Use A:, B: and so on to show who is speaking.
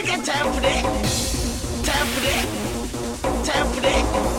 A: I got time for that. Time for that. Time for that.